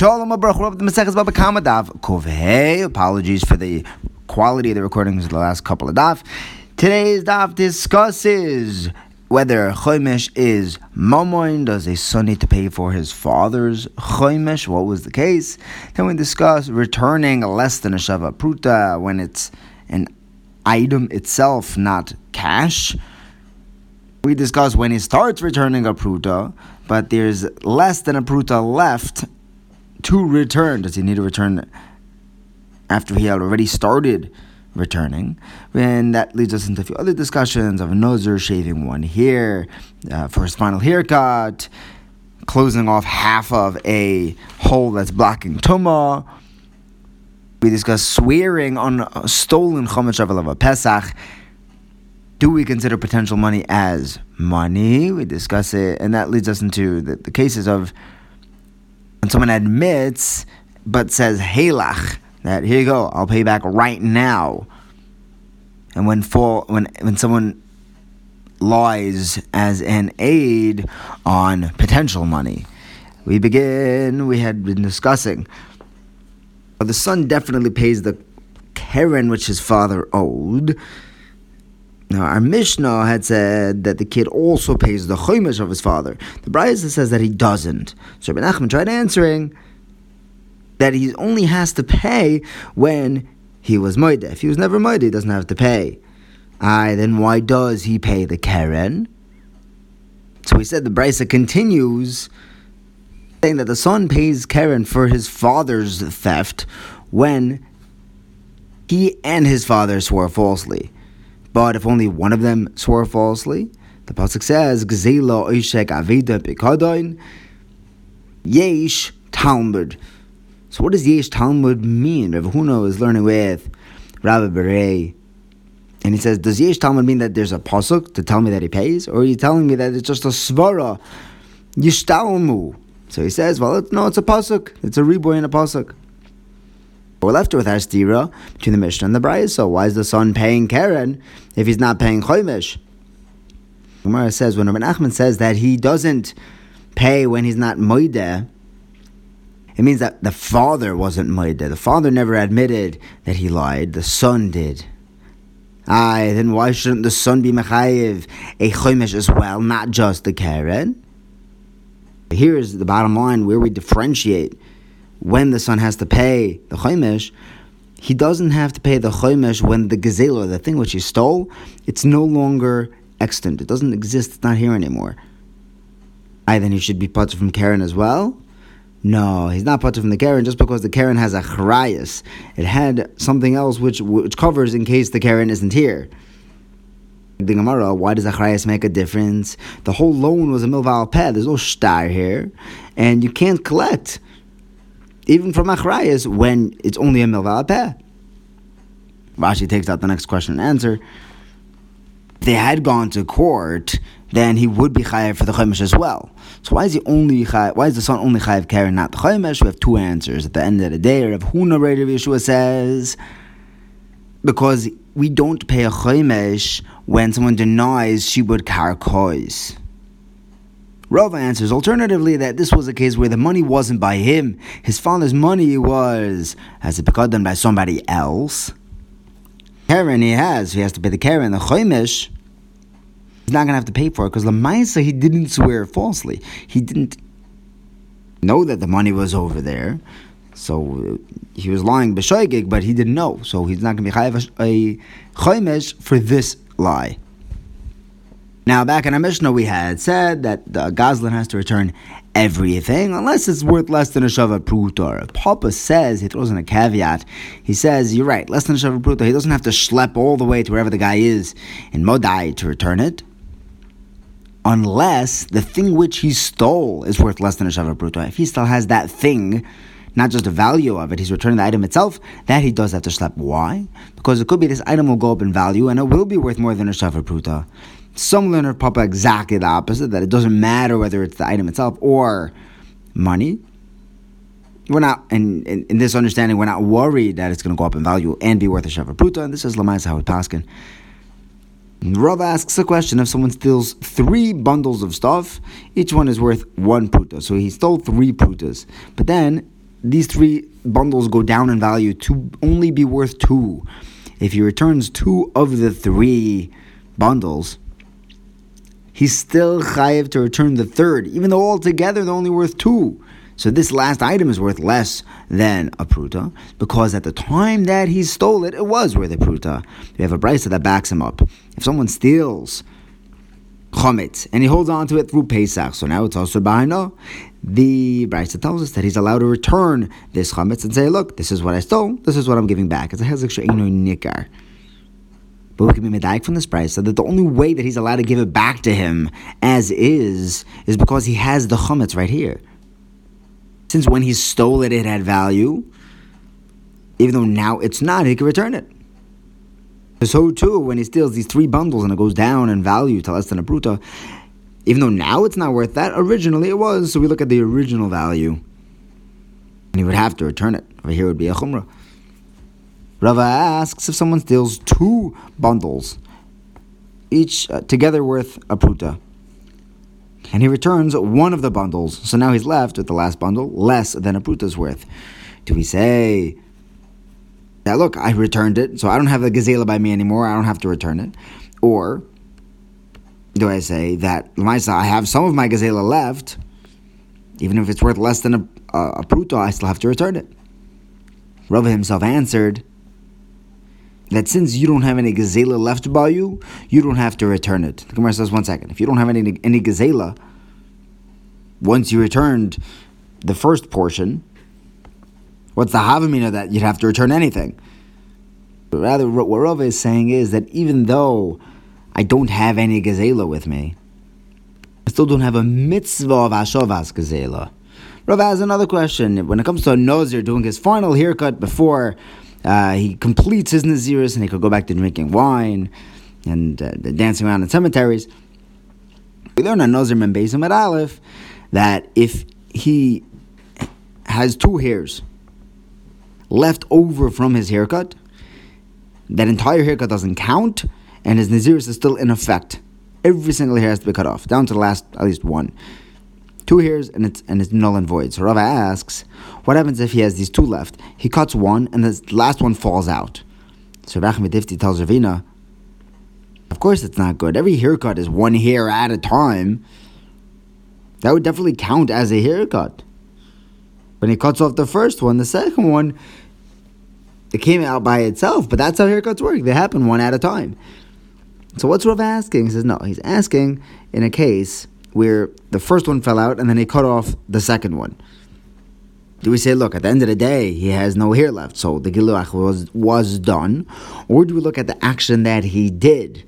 Shalom Abrach, the Maseches Baba Kama daf Kuf Hei. Apologies for the quality of the recordings of the last couple of daf. Today's daf discusses whether Choimish is Mamoin, does a son need to pay for his father's Choimish? What was the case? Then we discuss returning less than a Shava Pruta when it's an item itself, not cash. We discuss when he starts returning a Pruta, but there's less than a Pruta left to return. Does he need to return after he had already started returning? And that leads us into a few other discussions of a nozer shaving one hair uh, for his final haircut, closing off half of a hole that's blocking tuma. We discuss swearing on stolen chometz of a Pesach. Do we consider potential money as money? We discuss it, and that leads us into the, the cases of when someone admits but says halach that here you go, I'll pay back right now. And when full when when someone lies as an aid on potential money, we begin. We had been discussing. The son definitely pays the keren which his father owed. Now, our Mishnah had said that the kid also pays the chomish of his father. The Brisa says that he doesn't. So Rabbi Nachman tried answering that he only has to pay when he was moide. If he was never moide, he doesn't have to pay. Aye, then why does he pay the keren? So he said the Brisa continues saying that the son pays keren for his father's theft when he and his father swore falsely. But if only one of them swore falsely, the pasuk says, "Gzela oishek aveda pikadoin yesh Talmud." So what does yesh Talmud mean? Rav Huna is learning with Rabbi Berei, and he says, "Does yesh Talmud mean that there's a pasuk to tell me that he pays, or are you telling me that it's just a svara yishtalmu?" So he says, "Well, no, it's a pasuk. It's a reboy in a pasuk." We're left with our stira between the Mishnah and the Brayas. So why is the son paying Keren if he's not paying Choimish? Gemara says when Rabbi Nachman says that he doesn't pay when he's not moide, it means that the father wasn't moide. The father never admitted that he lied. The son did. Aye, then why shouldn't the son be mechayiv a choimish as well, not just the keren? Here is the bottom line where we differentiate when the son has to pay the choimish, he doesn't have to pay the choimish when the gazela, the thing which he stole, it's no longer extant. It doesn't exist. It's not here anymore. I then he should be put from keren as well. No, he's not put from the keren just because the keren has a charayas. It had something else which which covers in case the keren isn't here. The Gemara, why does a charayas make a difference? The whole loan was a milval peh. There's no star here, and you can't collect even from achrayas when it's only a milval peh. Rashi takes out the next question and answer. If they had gone to court, then he would be chayav for the chaimish as well. So why is he only chayav, why is the son only chayav carrying not the chaimish? We have two answers. At the end of the day, Rav Huna Rav Yeshua says because we don't pay a chaimish when someone denies shibud karkois. Rava answers alternatively that this was a case where the money wasn't by him, his father's money was, as it become done by somebody else? keren he has, he has to pay the keren, the Choimish, he's not going to have to pay for it because Lamaisa he didn't swear falsely. He didn't know that the money was over there. So he was lying b'shoigig, but he didn't know. So he's not going to be chayav a choimish for this lie. Now, back in our Mishnah, we had said that the Goslin has to return everything unless it's worth less than a Shava Pruta. Papa says, he throws in a caveat, he says, You're right, less than a Shava Pruta. He doesn't have to schlep all the way to wherever the guy is in Modai to return it. Unless the thing which he stole is worth less than a Shava Pruta. If he still has that thing, not just the value of it, he's returning the item itself, that he does have to schlep. Why? Because it could be this item will go up in value and it will be worth more than a Shava Pruta. Some learn Papa exactly the opposite, that it doesn't matter whether it's the item itself or money. We're not, in, in, in this understanding, we're not worried that it's going to go up in value and be worth a Shava Pruta, and this is Lamais Hawit Paskin. Rav asks a question if someone steals three bundles of stuff, each one is worth one pruta. So he stole three prutas. But then these three bundles go down in value to only be worth two. If he returns two of the three bundles, he's still chayiv to return the third, even though altogether they're only worth two. So this last item is worth less than a pruta because at the time that he stole it, it was worth a pruta. We have a brisa that backs him up. If someone steals chometz and he holds on to it through Pesach, so now it's also b'haino. The brisa tells us that he's allowed to return this chometz and say, "Look, this is what I stole. This is what I'm giving back." It's a hezek she'ino nikar. But we can be medayik from this price so that the only way that he's allowed to give it back to him as is is because he has the chometz right here. Since when he stole it, it had value. Even though now it's not, he can return it. So too, when he steals these three bundles and it goes down in value to less than a pruta, even though now it's not worth that, originally it was. So we look at the original value, and he would have to return it. Over here would be a chumrah. Rava asks if someone steals two bundles, each uh, together worth a pruta and he returns one of the bundles. So now he's left with the last bundle less than a pruta's worth. Do we say, yeah, look, I returned it, so I don't have the gazela by me anymore, I don't have to return it? Or do I say that, Lamaisa, I have some of my gazela left, even if it's worth less than a, a, a pruta, I still have to return it? Rava himself answered, that since you don't have any gazela left by you, you don't have to return it. The Gemara says, one second, if you don't have any, any gazela, once you returned the first portion, what's the havamina that you'd have to return anything? But rather, what Rava is saying is that even though I don't have any gazela with me, I still don't have a mitzvah of ashovas gazela. Rava has another question. When it comes to a nozir doing his final haircut before uh, he completes his Naziris and he could go back to drinking wine and uh, dancing around in cemeteries. We learn on Nazir Membezim at Aleph that if he has two hairs left over from his haircut, that entire haircut doesn't count and his Naziris is still in effect. Every single hair has to be cut off, down to the last, at least one two hairs and it's and it's null and void. So Rava asks, what happens if he has these two left? He cuts one and the last one falls out. So Rachmi Difti tells Ravina, of course it's not good. Every haircut is one hair at a time. That would definitely count as a haircut. When he cuts off the first one, the second one, it came out by itself, but that's how haircuts work. They happen one at a time. So what's Rav asking? He says, no, he's asking in a case where the first one fell out and then he cut off the second one? Do we say, look, at the end of the day, he has no hair left, so the giluach was, was done? Or do we look at the action that he did?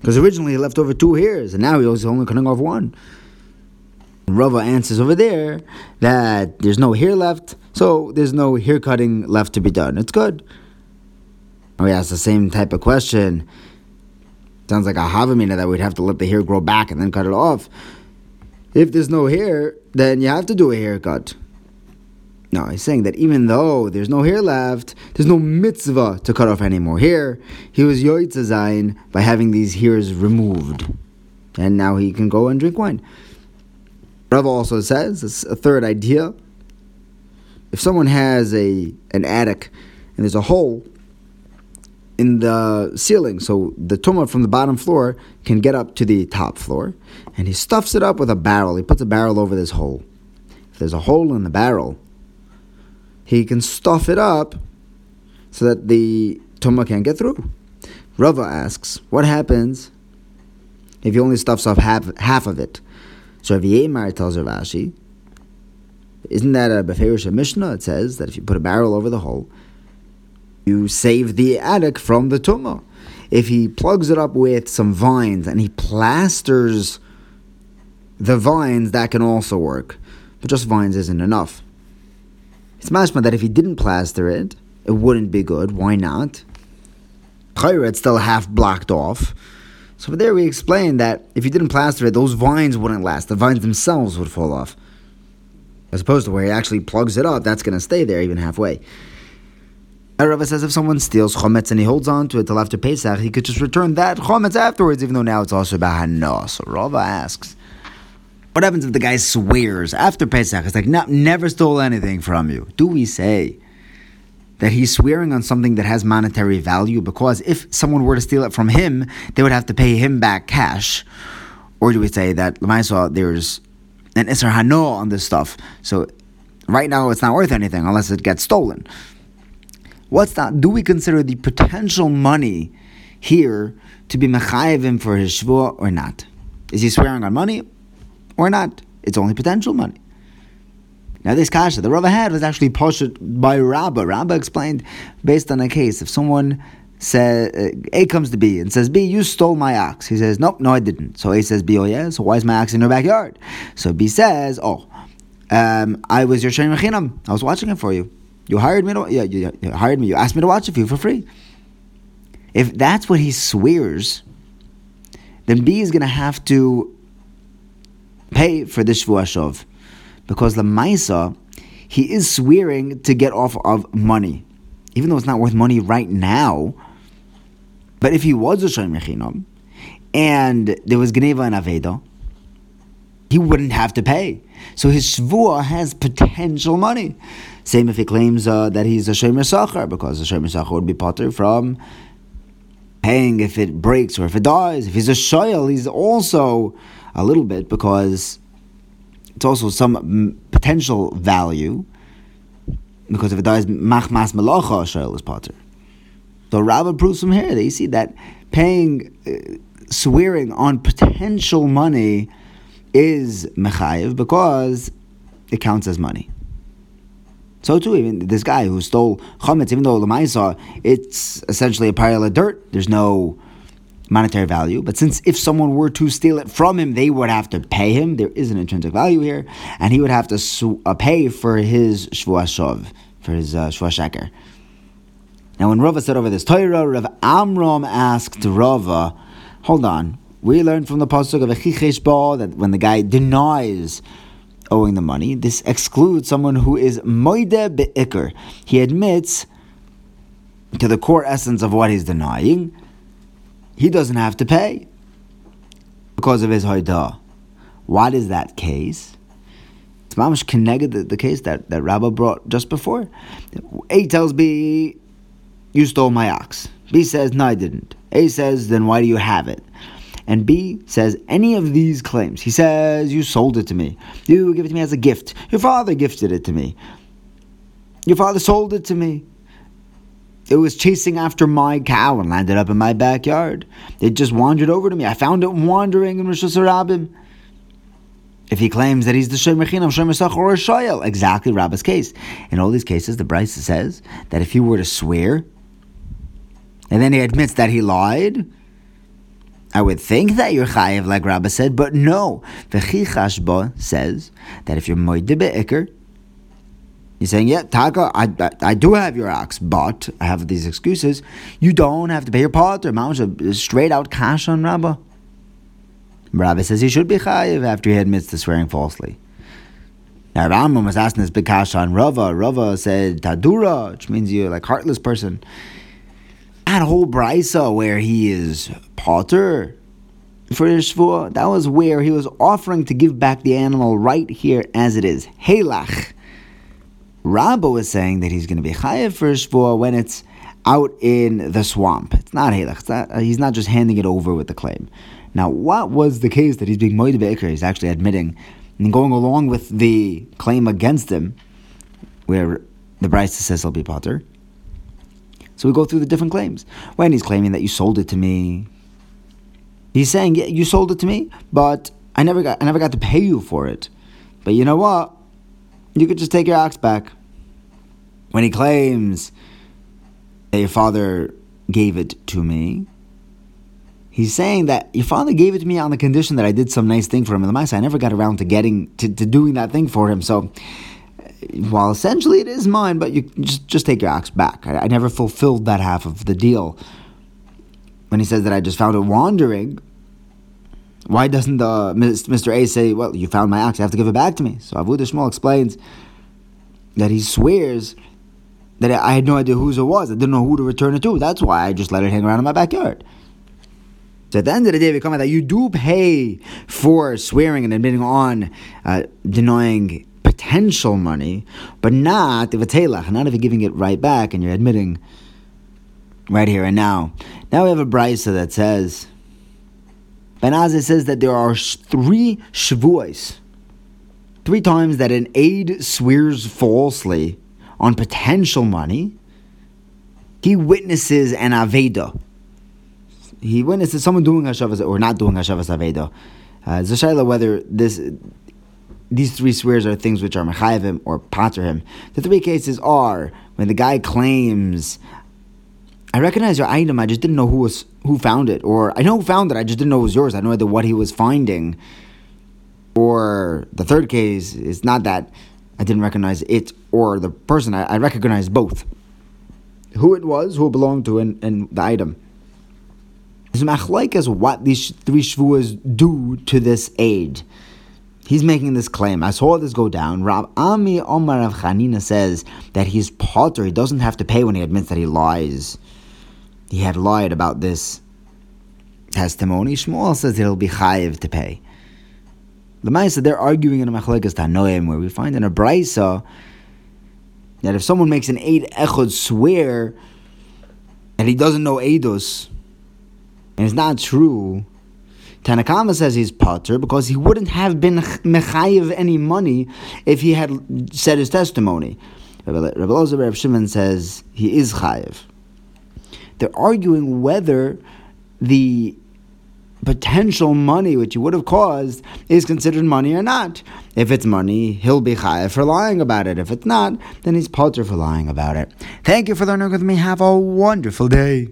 Because originally he left over two hairs, and now he was only cutting off one. Rava answers over there that there's no hair left, so there's no hair cutting left to be done. It's good. We ask the same type of question Sounds like a havamina that we'd have to let the hair grow back and then cut it off. If there's no hair, then you have to do a haircut. No, he's saying that even though there's no hair left, there's no mitzvah to cut off any more hair. He was yoitzazayin by having these hairs removed. And now he can go and drink wine. Rav also says, it's a third idea. If someone has a an attic and there's a hole in the ceiling, so the tumah from the bottom floor can get up to the top floor, and he stuffs it up with a barrel. He puts a barrel over this hole. If there's a hole in the barrel, he can stuff it up so that the tumah can't get through. Rava asks, what happens if he only stuffs off half, half of it? So Rav Yemar tells Rav Ashi, isn't that a Beferish Mishnah? It says that if you put a barrel over the hole, you save the attic from the tumah. If he plugs it up with some vines and he plasters the vines, that can also work. But just vines isn't enough. It's mashma that if he didn't plaster it, it wouldn't be good. Why not? Chayra, it's still half blocked off. So there we explain that if you didn't plaster it, those vines wouldn't last. The vines themselves would fall off. As opposed to where he actually plugs it up, that's going to stay there even halfway. Rava says if someone steals chometz and he holds on to it till after Pesach, he could just return that chometz afterwards, even though now it's also bahana. So Rava asks, What happens if the guy swears after Pesach? It's like, no, never stole anything from you. Do we say that he's swearing on something that has monetary value? Because if someone were to steal it from him, they would have to pay him back cash. Or do we say that Lamaisa, there's an Isser Hano on this stuff? So right now it's not worth anything unless it gets stolen. What's that? Do we consider the potential money here to be mechayevim for his shvua or not? Is he swearing on money or not. It's only potential money. Now, this kasha the Rava had was actually pushed by Rabba. Rabba explained based on a case if someone says uh, A comes to B and says B, you stole my ox. He says nope, no, I didn't. So A says B, oh yeah. So why is my ox in your backyard? So B says, oh, um, I was your shomer chinam. I was watching it for you. You hired me to yeah, you, you hired me. You asked me to watch a few for free. If that's what he swears, then B is going to have to pay for the Shvuah Because the Maisa, he is swearing to get off of money. Even though it's not worth money right now. But if he was a Shomer Chinam, and there was Geneva and Aveda, he wouldn't have to pay. So his Shvuah has potential money. Same if he claims uh, that he's a Shomer Sachar, because a Shomer Sachar would be potter from paying if it breaks or if it dies. If he's a Shoyal, he's also a little bit because it's also some potential value. Because if it dies, machmas melacha shayl is potter. So Rabba proves from here that you see that paying, uh, swearing on potential money is mechayiv because it counts as money. So too, even this guy who stole chametz, even though lemaisa, it's essentially a pile of dirt. There's no monetary value. But since if someone were to steal it from him, they would have to pay him. There is an intrinsic value here, and he would have to su- uh, pay for his shvuah shov, for his uh, shvuah sheker. Now, when Rava said over this Torah, Rav Amram asked Rava, "Hold on, we learn from the pasuk of Echichesh that when the guy denies." Owing the money, this excludes someone who is moide be'ikr. He admits to the core essence of what he's denying, he doesn't have to pay because of his hoidah. What is that case? It's mamish connected the, the case that, that Rabba brought just before. A tells B, you stole my ox. B says, no, I didn't. A says, then why do you have it? And B says any of these claims. He says, you sold it to me. You give it to me as a gift. Your father gifted it to me. Your father sold it to me it was chasing after my cow and landed up in my backyard. It just wandered over to me. I found it wandering in Rosh Hashanah. If he claims that he's the Shem Rechinam, Shem or a Shayel, exactly Rabba's case. In all these cases, the Brisa says that if he were to swear, and then he admits that he lied, I would think that you're chayiv, like Rabba said, but no. V'chichashba says that if you're moide be'ikr, He's saying, yeah, Taka, I, I, I, do have your ox, but I have these excuses. You don't have to pay your pot or mount straight out cash on Rabba. Rabbi says he should be chayiv after he admits to swearing falsely. Now Rav Amram was asking this big cash on Rava. Rava said Tadura, which means you're like heartless person. That whole brisa where he is potter for his shvua, that was where he was offering to give back the animal right here as it is. Helach. Rabba was saying that he's going to be chayev for shvua when it's out in the swamp. It's not halach. It's not, uh, he's not just handing it over with the claim. Now, what was the case that he's being moed be'ikr? He's actually admitting and going along with the claim against him, where the Brisa says he'll be potter. So we go through the different claims. When he's claiming that you sold it to me, he's saying, yeah, you sold it to me, but I never got, I never got to pay you for it. But you know what? you could just take your ox back. When he claims that your father gave it to me, he's saying that your father gave it to me on the condition that I did some nice thing for him. And the mice, I never got around to getting to, to doing that thing for him. So, while essentially it is mine, but you just just take your ox back. I, I never fulfilled that half of the deal. When he says that I just found it wandering, why doesn't the Mr. A say, "Well, you found my ox, you have to give it back to me"? So Avuda Shmuel explains that he swears that I had no idea whose it was. I didn't know who to return it to. That's why I just let it hang around in my backyard. So at the end of the day, we come out that you do pay for swearing and admitting on uh, denying potential money, but not if it's halach, not if you're giving it right back and you're admitting right here and now. Now we have a brisa that says, Ben Azai says that there are three shvuos, three times that an aid swears falsely on potential money. He witnesses an aveda he witnesses someone doing hashavas or not doing hashavas aveda. Uh, it's whether this these three swears are things which are mechayev him or pater him. The three cases are when the guy claims, "I recognize your item. I just didn't know who was who found it," or "I know who found it. I just didn't know it was yours. I know what he was finding." Or the third case is not that I didn't recognize it or the person. I, I recognize both. Who it was, who it belonged to, and, and the item. It's machlaikas what these three shvuas do to this aid. He's making this claim. I saw this go down. Rab Ami Omar of Chanina says that he's potter. He doesn't have to pay when he admits that he lies. He had lied about this testimony. Shmuel says he'll be chayiv to pay. The Maisa, they're arguing in a machlaikas tanoim where we find in a brisa that if someone makes an aid echod swear and he doesn't know eidos, and it's not true. Tanakama says he's potter because he wouldn't have been mechayiv any money if he had said his testimony. Rabbi Lozer Reb Shimon says he is chayiv. They're arguing whether the potential money which he would have caused is considered money or not. If it's money, he'll be chayiv for lying about it. If it's not, then he's potter for lying about it. Thank you for learning with me. Have a wonderful day.